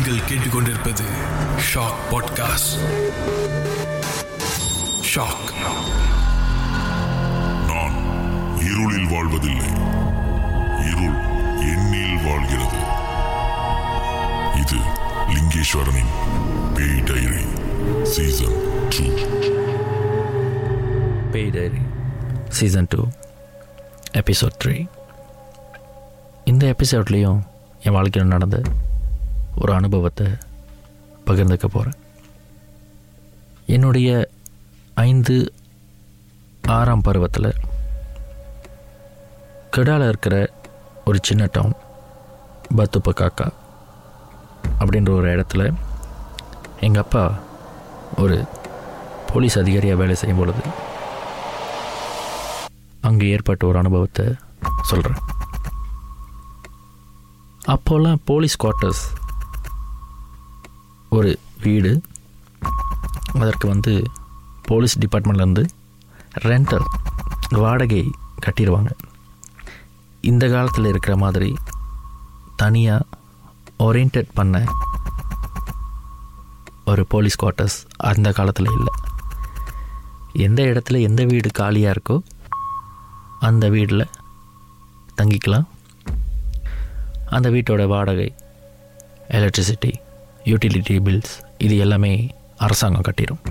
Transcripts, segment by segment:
நீங்கள் கேட்டுக்கொண்டிருப்பது shock podcast shock நான் இருளில் வாழ்வதில்லை. இருள் எண்ணில் வாழ்கிறது. இது லிங்கேஸ்வரனின் பேய் டைரி சீசன் டூ பேய் diary season two episode three இந்த எபிசோட்லேயும் என் வாழ்க்கையில் நடந்த ஒரு அனுபவத்தை பகிர்ந்துக்க போகிறேன் என்னுடைய ஐந்து ஆறாம் பருவத்தில் கெடாவில் இருக்கிற ஒரு சின்ன டவுன் பத்துப்ப காக்கா அப்படின்ற ஒரு இடத்துல எங்கள் அப்பா ஒரு போலீஸ் அதிகாரியாக வேலை செய்யும் பொழுது அங்கே ஏற்பட்ட ஒரு அனுபவத்தை சொல்கிறேன் அப்போல்லாம் போலீஸ் குவார்ட்டர்ஸ் ஒரு வீடு. அதற்கு வந்து போலீஸ் டிபார்ட்மெண்ட்லேருந்து ரெண்டர் வாடகை கட்டிடுவாங்க இந்த காலத்தில் இருக்கிற மாதிரி தனியாக ஓரியன்ட் பண்ண ஒரு போலீஸ் குவார்ட்டர்ஸ் அந்த காலத்தில் இல்லை. எந்த இடத்துல எந்த வீடு காலியாக இருக்கோ அந்த வீட்டில் தங்கிக்கலாம். அந்த வீட்டோட வாடகை எலக்ட்ரிசிட்டி யூட்டிலிட்டி பில்ஸ் இது எல்லாமே அரசாங்கம் கட்டிடும்.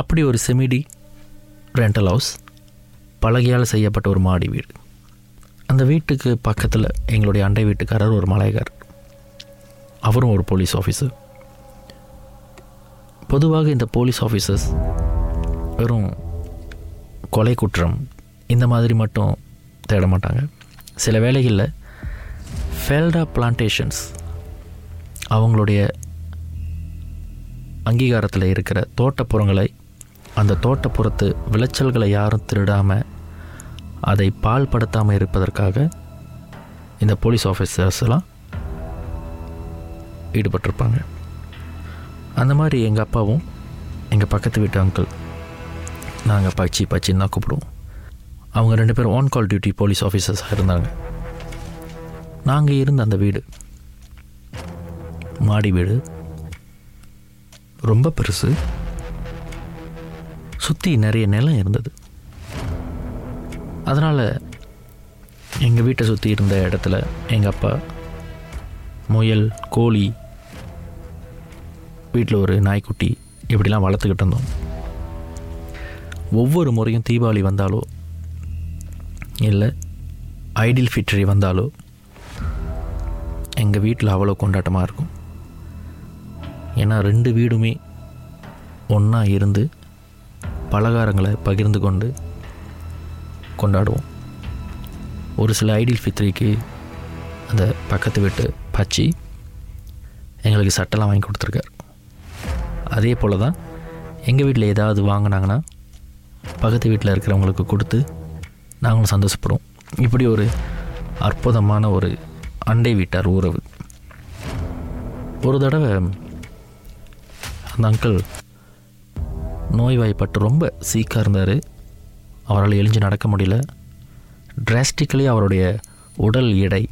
அப்படி ஒரு செமிடி ரெண்டல் ஹவுஸ் பலகையால் செய்யப்பட்ட ஒரு மாடி வீடு. அந்த வீட்டுக்கு பக்கத்தில் எங்களுடைய அண்டை வீட்டுக்காரர் ஒரு மலையகார். அவரும் ஒரு போலீஸ் ஆஃபீஸர் பொதுவாக இந்த போலீஸ் ஆஃபீஸர்ஸ் வெறும் கொலை குற்றம் இந்த மாதிரி மட்டும் தேட மாட்டாங்க சில வேலைகளில் ஃபெல்டா பிளான்டேஷன்ஸ் அவங்களுடைய அங்கீகாரத்தில் இருக்கிற தோட்டப்புறங்களை அந்த தோட்டப்புறத்து விளைச்சல்களை யாரும் திருடாமல் அதை பால்படுத்தாமல் இருப்பதற்காக இந்த போலீஸ் ஆஃபீஸர்ஸ்லாம் ஈடுபட்டிருப்பாங்க. அந்த மாதிரி எங்கள் அப்பாவும் எங்கள் பக்கத்து வீட்டு அங்கிள் நாங்கள் பச்சி பச்சின்னு தான் கூப்பிடுவோம். அவங்க ரெண்டு பேரும் ஆன் கால் டியூட்டி போலீஸ் ஆஃபீஸர்ஸாக இருந்தாங்க. நாங்கள் இருந்த அந்த வீடு மாடி வீடு. ரொம்ப பெருசு. சுற்றி நிறைய நிலம் இருந்தது. அதனால் எங்கள் வீட்டை சுற்றி இருந்த இடத்துல எங்கள் அப்பா முயல் கோழி வீட்டில் ஒரு நாய்க்குட்டி இப்படிலாம் வளர்த்துக்கிட்டு இருந்தோம். ஒவ்வொரு முறையும் தீபாவளி வந்தாலோ இல்லை ஐடில் ஃபிட்ரி வந்தாலோ எங்கள் வீட்டில் அவ்வளோ கொண்டாட்டமாக இருக்கும். ஏன்னா ரெண்டு வீடுமே ஒன்றா இருந்து பலகாரங்களை பகிர்ந்து கொண்டு கொண்டாடுவோம். ஒரு சில ஐடியல் ஃபித்ரிக்கு அந்த பக்கத்து வீட்டு பச்சி எங்களுக்கு சட்டெல்லாம் வாங்கி கொடுத்துருக்காரு. அதே போல் தான் எங்கள் வீட்டில் ஏதாவது வாங்கினாங்கன்னா பக்கத்து வீட்டில் இருக்கிறவங்களுக்கு கொடுத்து நாங்களும் சந்தோஷப்படுவோம். இப்படி ஒரு அற்புதமான ஒரு அண்டை வீட்டார் உறவு. ஒரு தடவை அந்த அங்கிள். நோய்வாய்ப்பட்டு ரொம்ப சீக்காக இருந்தார். அவரால் எழிஞ்சு நடக்க முடியல. டிராஸ்டிக்கலி அவருடைய உடல் எடை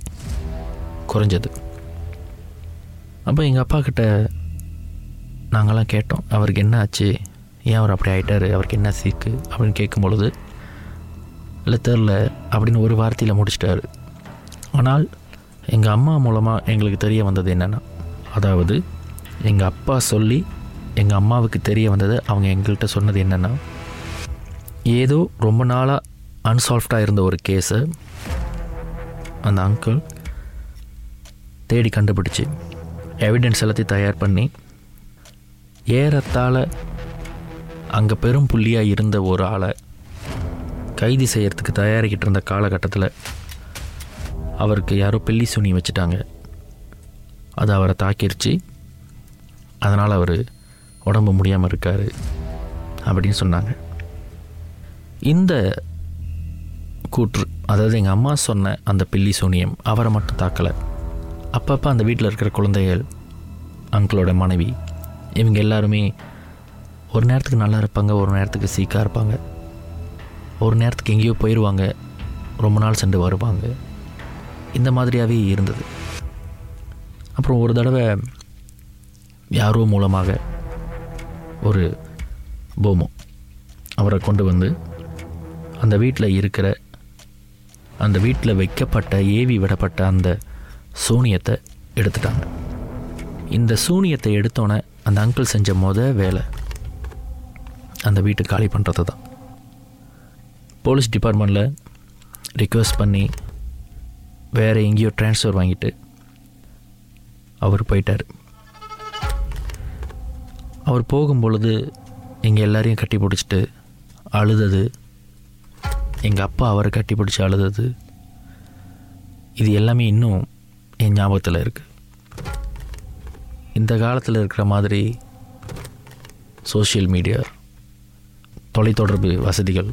குறைஞ்சது. அப்போ எங்கள் அப்பா கிட்ட நாங்கள்லாம் கேட்டோம் அவருக்கு என்ன ஆச்சு? ஏன் அவர் அப்படி ஆகிட்டார் அவருக்கு என்ன சீக்கு அப்படின்னு கேட்கும் பொழுது இல்லை தெரில அப்படின்னு ஒரு வார்த்தையில் முடிச்சிட்டாரு. ஆனால் எங்கள் அம்மா மூலமாக எங்களுக்கு தெரிய வந்தது என்னென்னா அதாவது எங்கள் அப்பா சொல்லி எங்கள் அம்மாவுக்கு தெரிய வந்தது அவங்க எங்கள்கிட்ட சொன்னது என்னென்னா ஏதோ ரொம்ப நாளாக அன்சால்வ்டாக இருந்த ஒரு கேஸை அந்த அங்கிள் தேடி கண்டுபிடிச்சி எவிடன்ஸ் எல்லாத்தையும் தயார் பண்ணி ஏறத்தாழ அங்கே பெரும் புள்ளியாக இருந்த ஒரு ஆளை கைது செய்கிறதுக்கு தயாரிக்கிட்டு இருந்த காலகட்டத்தில் அவருக்கு யாரோ பில்லி சுனி வச்சுட்டாங்க. அது அவரை தாக்கிருச்சு. அதனால் அவர் உடம்பு முடியாமல் இருக்கார் அப்படின்னு சொன்னாங்க. இந்த கூற்று அதாவது எங்கள் அம்மா சொன்ன அந்த பில்லி சூனியம் அவரை மட்டும் தாக்கலை. அப்பப்போ அந்த வீட்டில் இருக்கிற குழந்தைகள் அங்கிளோட மனைவி இவங்க எல்லாருமே ஒரு நேரத்துக்கு நல்லா இருப்பாங்க ஒரு நேரத்துக்கு சீக்காக இருப்பாங்க. ஒரு நேரத்துக்கு எங்கேயோ போயிடுவாங்க ரொம்ப நாள் சென்று வருவாங்க. இந்த மாதிரியாகவே இருந்தது. அப்புறம் ஒரு தடவை யாரோ மூலமாக ஒரு போமோ. அவரை கொண்டு வந்து அந்த வீட்டில் இருக்கிற அந்த வீட்டில் வைக்கப்பட்ட ஏவி விடப்பட்ட அந்த சூனியத்தை எடுத்துட்டாங்க. இந்த சூனியத்தை எடுத்தோன்னே அந்த அங்கிள் செஞ்ச முத வேலை அந்த வீட்டை காலி பண்ணுறது தான். போலீஸ் டிபார்ட்மெண்ட்டில் ரிக்வெஸ்ட் பண்ணி வேறு எங்கேயோ ட்ரான்ஸ்ஃபர் வாங்கிட்டு அவர் போயிட்டார். அவர் போகும்பொழுது எங்கள் எல்லாரையும் கட்டி பிடிச்சிட்டு அழுதது. எங்கள் அப்பா அவரை கட்டி பிடிச்சி அழுதது. இது எல்லாமே இன்னும் என் ஞாபகத்தில் இருக்குது இந்த காலத்தில் இருக்கிற மாதிரி சோஷியல் மீடியா தொலைத்தொடர்பு வசதிகள்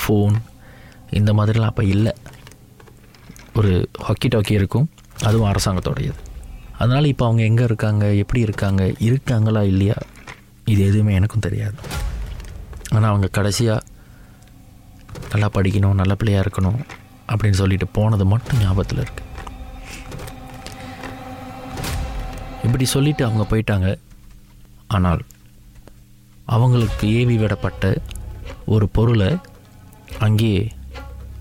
ஃபோன் இந்த மாதிரிலாம் அப்போ இல்லை. ஒரு ஹாக்கி டாக்கி இருக்கும் அதுவும் அரசாங்கத்தோடையது. அதனால் இப்போ அவங்க எங்கே இருக்காங்க எப்படி இருக்காங்க இருக்காங்களா இல்லையா? இது எதுவுமே எனக்கும் தெரியாது. ஆனால் அவங்க கடைசியாக நல்லா படிக்கணும் நல்ல பிள்ளையாக இருக்கணும் அப்படின்னு சொல்லிட்டு போனது மட்டும் ஞாபகத்தில் இருக்குது இப்படி சொல்லிட்டு அவங்க போயிட்டாங்க. ஆனால் அவங்களுக்கு ஏவி விடப்பட்ட ஒரு பொருளை அங்கேயே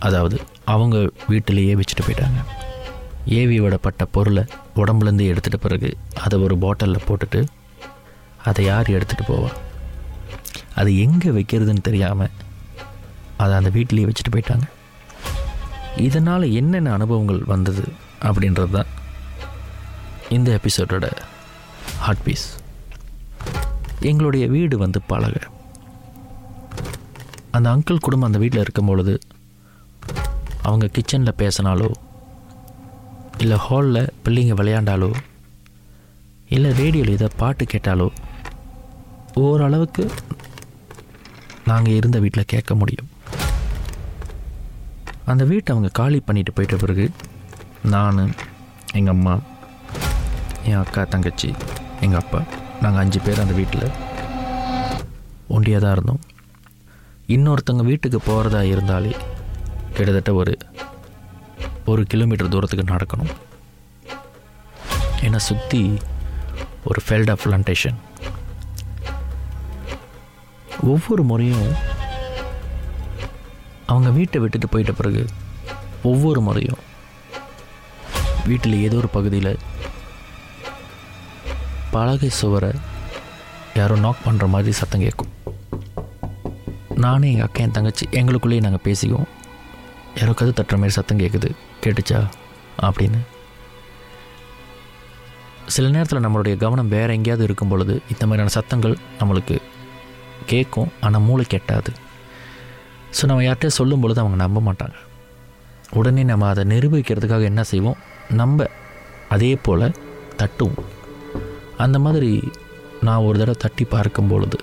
அதாவது அவங்க வீட்டிலேயே வச்சுட்டு போயிட்டாங்க. ஏவி விடப்பட்ட பொருளை உடம்புலேருந்து எடுத்துகிட்ட பிறகு அதை ஒரு பாட்டிலில் போட்டுட்டு அதை யார் எடுத்துகிட்டு போவா? அது எங்கே வைக்கிறதுன்னு தெரியாமல் அதை அந்த வீட்டிலேயே வச்சுட்டு போயிட்டாங்க. இதனால் என்னென்ன அனுபவங்கள் வந்தது அப்படின்றது தான் இந்த எபிசோடோட ஹாட் பீஸ் எங்களுடைய வீடு வந்து பழக அந்த அங்கிள் குடும்பம் அந்த வீட்டில் இருக்கும் பொழுது அவங்க கிச்சனில் பேசினாலோ இல்லை ஹாலில் பிள்ளைங்க விளையாண்டாலோ இல்லை ரேடியோவில் இதை பாட்டு கேட்டாலோ ஓரளவுக்கு நாங்கள் இருந்த வீட்டில் கேட்க முடியும். அந்த வீட்டை அவங்க காலி பண்ணிட்டு போயிட்ட பிறகு நான் எங்கள் அம்மா என் அக்கா தங்கச்சி எங்கள் அப்பா நாங்கள் அஞ்சு பேர் அந்த வீட்டில் ஒண்டியாக தான் இருந்தோம். இன்னொருத்தவங்க வீட்டுக்கு போகிறதா இருந்தாலே கிட்டத்தட்ட ஒரு ஒரு கிலோமீட்டர் தூரத்துக்கு நடக்கணும். ஏன்னா சுற்றி ஒரு ஃபெல்டா பிளான்டேஷன் ஒவ்வொரு முறையும் அவங்க வீட்டை விட்டுட்டு போயிட்ட பிறகு ஒவ்வொரு முறையும் வீட்டில் ஏதோ ஒரு பகுதியில் பலகை சுவரை யாரோ நாக் பண்ணுற மாதிரி சத்தம் கேட்கும். நானும் எங்கள் அக்கா என் தங்கச்சி எங்களுக்குள்ளேயே நாங்கள் பேசிக்குவோம். யாரோ கது தட்டுற மாதிரி சத்தம் கேட்குது கேட்டுச்சா? அப்படின்னு. சில நேரத்தில் நம்மளுடைய கவனம் வேறு எங்கேயாவது இருக்கும் பொழுது இந்த மாதிரியான சத்தங்கள் நம்மளுக்கு கேட்கும் ஆனால் மூளை கெட்டாது. ஸோ நம்ம யார்கிட்ட சொல்லும் பொழுது அவங்க நம்ப மாட்டாங்க. உடனே நம்ம அதை நிரூபிக்கிறதுக்காக என்ன செய்வோம்? நம்ம அதே போல் தட்டுவோம். அந்த மாதிரி நான் ஒரு தடவை தட்டி பார்க்கும் பொழுது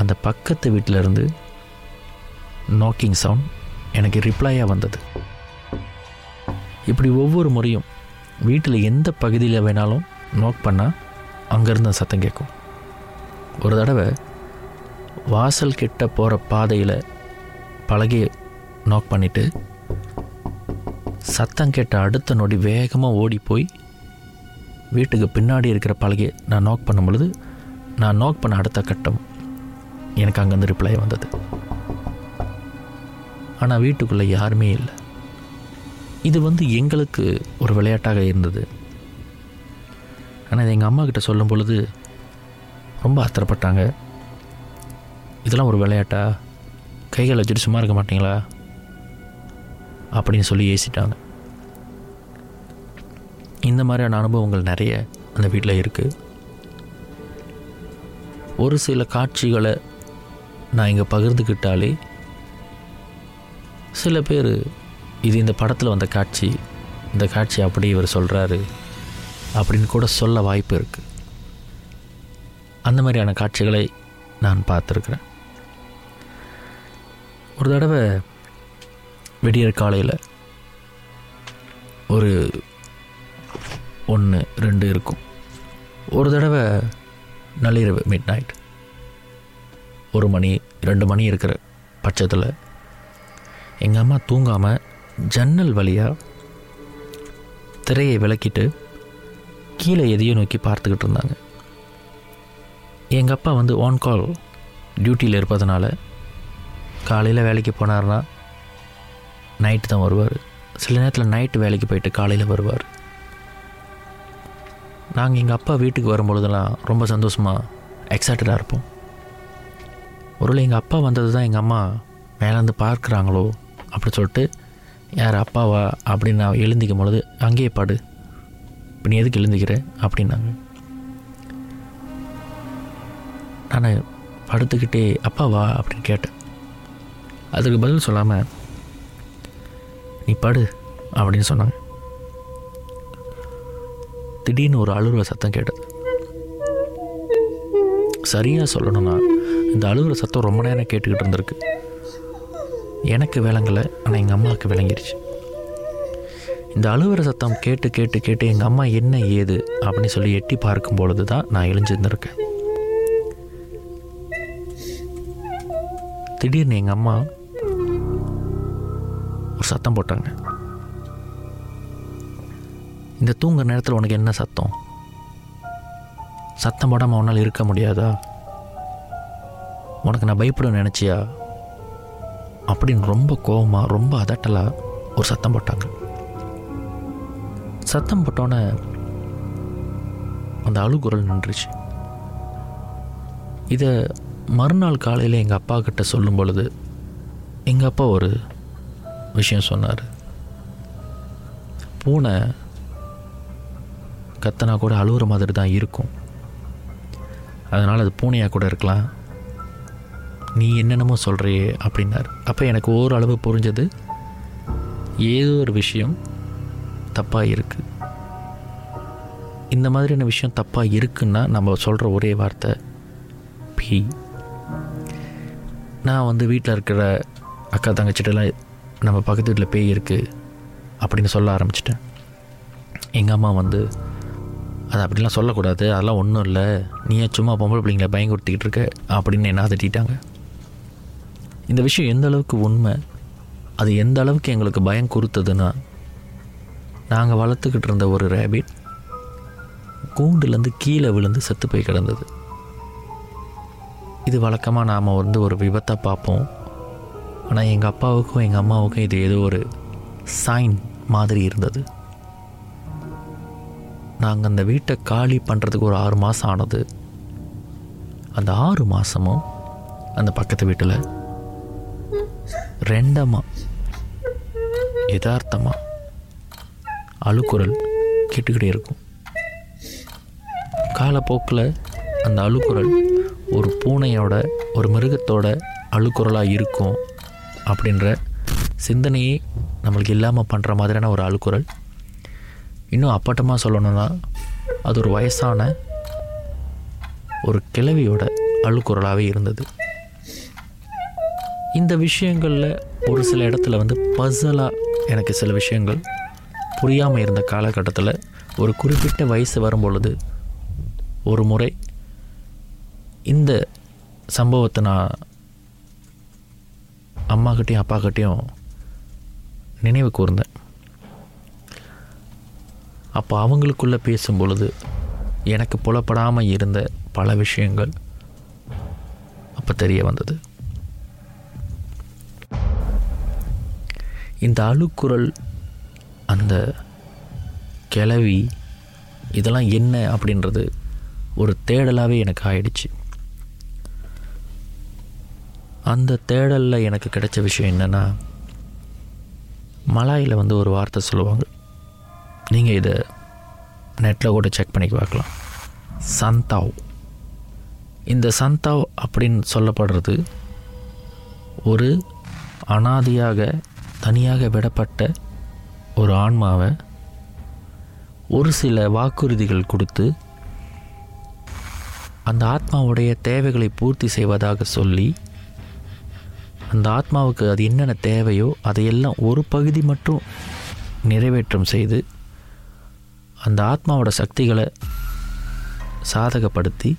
அந்த பக்கத்து வீட்டில் இருந்து நாக்கிங் சவுண்ட் எனக்கு ரிப்ளையாக வந்தது. இப்படி ஒவ்வொரு முறையும் வீட்டில் எந்த பகுதியில் வேணாலும் நோக் பண்ணால் அங்கேருந்து சத்தம் கேட்கும். ஒரு தடவை வாசல் கிட்ட போகிற பாதையில் பலகையை நாக் பண்ணிவிட்டு சத்தம் கேட்ட அடுத்த நொடி வேகமாக ஓடி போய் வீட்டுக்கு பின்னாடி இருக்கிற பலகையை நான் நாக் பண்ணும் பொழுது நான் நாக் பண்ண அடுத்த கட்டம் எனக்கு அங்கேருந்து ரிப்ளை வந்தது. ஆனால் வீட்டுக்குள்ளே யாருமே இல்லை. இது வந்து எங்களுக்கு ஒரு விளையாட்டாக இருந்தது. ஆனால் இது எங்கள் அம்மா கிட்ட சொல்லும் பொழுது ரொம்ப ஆத்திரப்பட்டாங்க. இதெல்லாம் ஒரு விளையாட்டா? கைகளை வச்சுட்டு சும்மா இருக்க மாட்டீங்களா? அப்படின்னு சொல்லி ஏசிட்டாங்க. இந்த மாதிரியான அனுபவங்கள் நிறைய அந்த வீட்டில் இருக்குது ஒரு சில காட்சிகளை நான் இங்கே பகிர்ந்துக்கிட்டாலே சில பேர் இது இந்த படத்தில் வந்த காட்சி இந்த காட்சி அப்படி இவர் சொல்கிறாரு அப்படின்னு கூட சொல்ல வாய்ப்பு இருக்குது அந்த மாதிரியான காட்சிகளை நான் பார்த்துருக்குறேன். ஒரு தடவை விடியற் காலையில் ஒரு ஒன்று ரெண்டு இருக்கும். ஒரு தடவை நள்ளிரவு மிட் நைட் ஒரு மணி ரெண்டு மணி இருக்கிற பட்சத்தில் எங்கள் அம்மா தூங்காமல் ஜன்னல் வழியாக திரையை விளக்கிட்டு கீழே எதையோ நோக்கி பார்த்துக்கிட்டு இருந்தாங்க. எங்கள் அப்பா வந்து ஆன் கால் டியூட்டியில் இருப்பதனால காலையில் வேலைக்கு போனார்னா நைட்டு தான் வருவார். சில நேரத்தில் நைட்டு வேலைக்கு போயிட்டு காலையில் வருவார். நாங்கள் எங்கள் அப்பா வீட்டுக்கு வரும்பொழுதெல்லாம் ரொம்ப சந்தோஷமாக எக்ஸைட்டடாக இருப்போம். ஒருவேளை எங்கள் அப்பா வந்தது தான் எங்கள் அம்மா மேலேருந்து பார்க்குறாங்களோ அப்படி சொல்லிட்டு யார் அப்பாவா? அப்படின்னு நான் எழுந்திக்கும் பொழுது அங்கேயே பாடு. இப்போ நீ எதுக்கு எழுந்திக்கிற? அப்படின்னாங்க. நான் படுத்துக்கிட்டே அப்பாவா அப்படின்னு கேட்டேன். அதுக்கு பதில் சொல்லாமல் நீ படு அப்படின்னு சொன்னாங்க. திடீர்னு ஒரு அழுகிற சத்தம் கேட்டது. சரியாக சொல்லணும்னா இந்த அழுகிற சத்தம் ரொம்ப நேரம் கேட்டுக்கிட்டு இருந்திருக்கு. எனக்கு விளங்கலை ஆனால் எங்கள் அம்மாவுக்கு விளங்கிருச்சு. இந்த அழுகிற சத்தம் கேட்டு கேட்டு கேட்டு எங்கள் அம்மா என்ன ஏது அப்படின்னு சொல்லி எட்டி பார்க்கும் பொழுது தான் நான் எழுஞ்சிருந்திருக்கேன் திடீர்னு எங்கள் அம்மா ஒரு சத்தம் போட்டாங்க. இந்த தூங்குற நேரத்தில் உனக்கு என்ன சத்தம்? சத்தம் போடாமல் உன்னால் இருக்க முடியாதா? உனக்கு நான் பயப்பட நினச்சியா? அப்படின்னு ரொம்ப கோவமாக ரொம்ப அதட்டலாக ஒரு சத்தம் போட்டாங்க. சத்தம் போட்டோன்னே அந்த அழுகுரல் நின்றுச்சு. இதை மறுநாள் காலையில் எங்கள் அப்பா கிட்ட சொல்லும் பொழுது எங்கள் அப்பா ஒரு விஷயம் சொன்னார். பூனை கத்தனா கூட அழுகிற மாதிரி தான் இருக்கும். அதனால் அது பூனையாக கூட இருக்கலாம். நீ என்னென்னமோ சொல்கிறியே அப்படின்னார். அப்போ எனக்கு ஓரளவு புரிஞ்சது ஏதோ ஒரு விஷயம் தப்பாக இருக்குது இந்த மாதிரியான விஷயம் தப்பாக இருக்குன்னா நம்ம சொல்கிற ஒரே வார்த்தை பி. நான் வந்து வீட்டில் இருக்கிற அக்கா தங்கச்சிட்டெல்லாம் நம்ம பக்கத்து வீட்டில் பேய் இருக்குது அப்படின்னு சொல்ல ஆரம்பிச்சிட்டேன். எங்கள் அம்மா வந்து அது அப்படிலாம் சொல்லக்கூடாது அதெல்லாம் ஒன்றும் இல்லை. நீயே சும்மா பொம்பளை பிள்ளைங்களை பயங்கொடுத்திக்கிட்டு இருக்க அப்படின்னு என்ன திட்டாங்க இந்த விஷயம் எந்த அளவுக்கு உண்மை அது எந்த அளவுக்கு எங்களுக்கு பயம் கொடுத்ததுன்னா நாங்கள் வளர்த்துக்கிட்டு இருந்த ஒரு ரேபிட் கூண்டுலேருந்து கீழே விழுந்து செத்து போய் கிடந்தது. இது வழக்கமாக நாம் வந்து ஒரு விபத்தை பார்ப்போம். ஆனால் எங்கள் அப்பாவுக்கும் எங்கள் அம்மாவுக்கும் இது ஏதோ ஒரு சைன் மாதிரி இருந்தது. நாங்கள் அந்த வீட்டை காலி பண்ணுறதுக்கு ஒரு ஆறு மாதம் ஆனது. அந்த ஆறு மாதமும் அந்த பக்கத்து வீட்டில் ரெண்டமா யதார்த்தமாக அழுக்குரல் கேட்டுக்கிட்டே இருக்கும். காலப்போக்கில் அந்த அழுக்குரல் ஒரு பூனையோட ஒரு மிருகத்தோட அழுக்குறலாக இருக்கும் அப்படின்ற சிந்தனையே நம்மளுக்கு இல்லாமல் பண்ணுற மாதிரியான ஒரு அழுக்குறல் இன்னும் அப்பட்டமாக சொல்லணும்னா அது ஒரு வயசான ஒரு கிழவியோட அழுக்குறலாகவே இருந்தது. இந்த விஷயங்களில் ஒரு சில இடத்துல வந்து பசலாக எனக்கு சில விஷயங்கள் புரியாமல் இருந்த காலகட்டத்தில் ஒரு குறிப்பிட்ட வயசு வரும் பொழுது ஒரு முறை இந்த சம்பவத்தை நான் அம்மாக்கிட்டேயும் அப்பாக்கிட்டேயும் நினைவு கூர்ந்தேன். அப்போ அவங்களுக்குள்ளே பேசும் பொழுது எனக்கு புலப்படாமல் இருந்த பல விஷயங்கள் அப்போ தெரிய வந்தது. இந்த அழுக்குரல் அந்த கிளவி இதெல்லாம் என்ன அப்படின்றது ஒரு தேடலாகவே எனக்கு ஆயிடுச்சு. அந்த தேடலில் எனக்கு கிடைச்ச விஷயம் என்னென்னா மலாயில் வந்து ஒரு வார்த்தை சொல்லுவாங்க. நீங்கள் இதை நெட்டில் கூட செக் பண்ணி பார்க்கலாம் சந்தாவ். இந்த சந்தாவ் அப்படின்னு சொல்லப்படுறது ஒரு அனாதியாக தனியாக விடப்பட்ட ஒரு ஆன்மாவை ஒரு சில வாக்குறுதிகள் கொடுத்து அந்த ஆத்மாவுடைய தேவைகளை பூர்த்தி செய்வதாக சொல்லி அந்த ஆத்மாவுக்கு அது என்னென்ன தேவையோ அதையெல்லாம் ஒரு பகுதி மட்டும் நிறைவேற்றம் செய்து அந்த ஆத்மாவோட சக்திகளை சாதகப்படுத்தி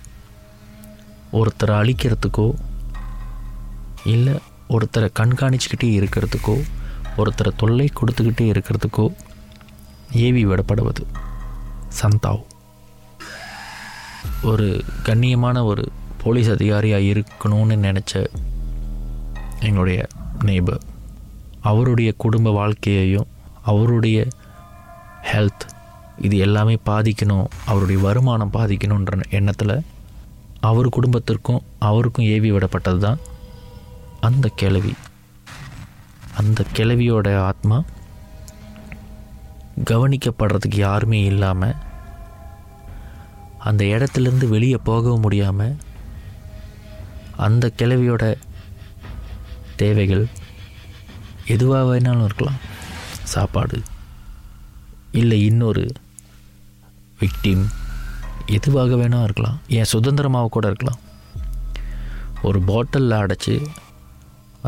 ஒருத்தரை அழிக்கிறதுக்கோ இல்லை ஒருத்தரை கண்காணிச்சுக்கிட்டே இருக்கிறதுக்கோ ஒருத்தரை தொல்லை கொடுத்துக்கிட்டே இருக்கிறதுக்கோ ஏவி விடப்படுவது சந்தாவ். ஒரு கண்ணியமான ஒரு போலீஸ் அதிகாரியாக இருக்கணும்னு நினச்ச எங்களுடைய நெய்பர் அவருடைய குடும்ப வாழ்க்கையையும் அவருடைய ஹெல்த் இது எல்லாமே பாதிக்கணும் அவருடைய வருமானம் பாதிக்கணுன்ற எண்ணத்தில் அவர் குடும்பத்திற்கும் அவருக்கும் ஏவி விடப்பட்டது தான் அந்த கிழவி. அந்த கிழவியோட ஆத்மா கவனிக்கப்படுறதுக்கு யாருமே இல்லாமல் அந்த இடத்துலேருந்து வெளியே போகவும் முடியாமல் அந்த கிழவியோட தேவைகள் எதுவாக வேணாலும் இருக்கலாம். சாப்பாடு. இல்லை இன்னொரு விக்டிம் எதுவாக வேணால் இருக்கலாம். ஏன் சுதந்திரமாக கூட இருக்கலாம். ஒரு பாட்டிலில் அடைச்சி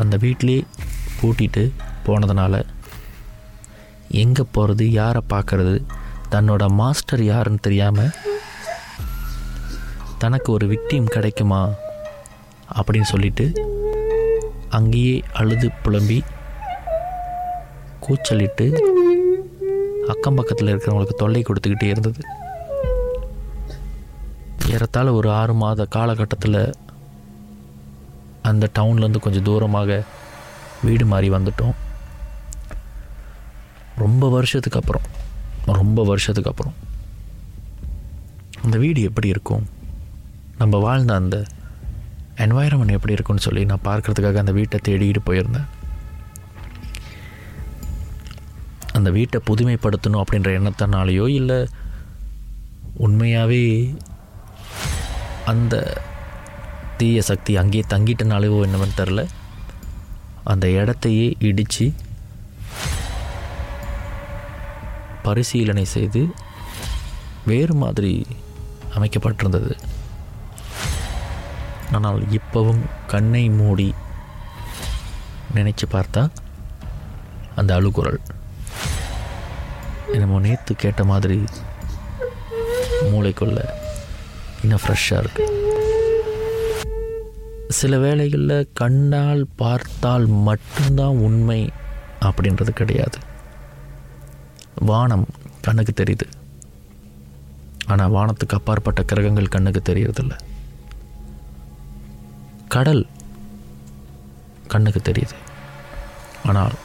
அந்த வீட்டிலே பூட்டிட்டு போனதுனால எங்கே போகிறது யாரை பார்க்குறது தன்னோட மாஸ்டர் யாருன்னு தெரியாமல் தனக்கு ஒரு விக்டிம் கிடைக்குமா அப்படின்னு சொல்லிட்டு அங்கேயே அழுது புலம்பி கூச்சலிட்டு அக்கம் பக்கத்தில் இருக்கிறவங்களுக்கு தொல்லை கொடுத்துக்கிட்டே இருந்தது. ஏறத்தாழ ஒரு ஆறு மாத காலகட்டத்தில் அந்த டவுன்லேருந்து கொஞ்சம் தூரமாக வீடு மாறி வந்துட்டோம். ரொம்ப வருஷத்துக்கு அப்புறம் ரொம்ப வருஷத்துக்கு அப்புறம். அந்த வீடு எப்படி இருக்கும்? நம்ம வாழ்ந்த அந்த என்வாயிரமெண்ட் எப்படி இருக்கும்னு சொல்லி நான் பார்க்குறதுக்காக அந்த வீட்டை தேடிக்கிட்டு போயிருந்தேன். அந்த வீட்டை புதுமைப்படுத்தணும் அப்படின்ற எண்ணத்தினாலேயோ இல்லை உண்மையாகவே அந்த தீய சக்தி அங்கேயே தங்கிட்டனாலேயோ என்னவென்னு தெரில அந்த இடத்தையே இடித்து பரிசீலனை செய்து வேறு மாதிரி அமைக்கப்பட்டிருந்தது. ஆனால் இப்போவும் கண்ணை மூடி நினச்சி பார்த்தா அந்த அழுகுரல். என்னமோ நேற்று கேட்ட மாதிரி மூளைக்குள்ள இன்னும் ஃப்ரெஷ்ஷாக இருக்கு. சில வேளைகளில் கண்ணால் பார்த்தால் மட்டும்தான் உண்மை அப்படின்றது கிடையாது. வானம் கண்ணுக்கு தெரியுது. ஆனால் வானத்துக்கு அப்பாற்பட்ட கிரகங்கள் கண்ணுக்கு தெரியறதில்ல. கடல் கண்ணுக்கு தெரியுது. ஆனால்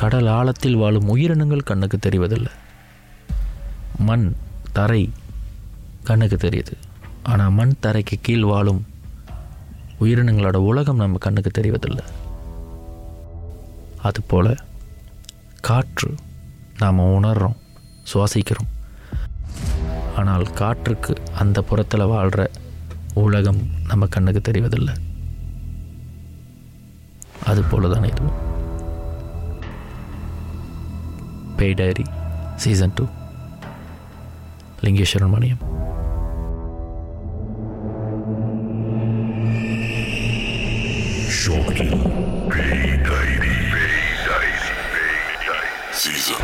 கடல் ஆழத்தில் வாழும் உயிரினங்கள் கண்ணுக்கு தெரிவதில்லை. மண் தரை கண்ணுக்கு தெரியுது. ஆனால் மண் தரைக்கு கீழ் வாழும் உயிரினங்களோட உலகம் நம்ம கண்ணுக்கு தெரிவதில்லை. அதுபோல் காற்று நாம் உணர்கிறோம் சுவாசிக்கிறோம். ஆனால் காற்றுக்கு அந்த புறத்தில் வாழ்கிற உலகம் நம்ம கண்ணுக்கு தெரிவதில்லை. அது போல தான் இதுவும் பே diary season two Lingeswaran Maniam. Shocking. Season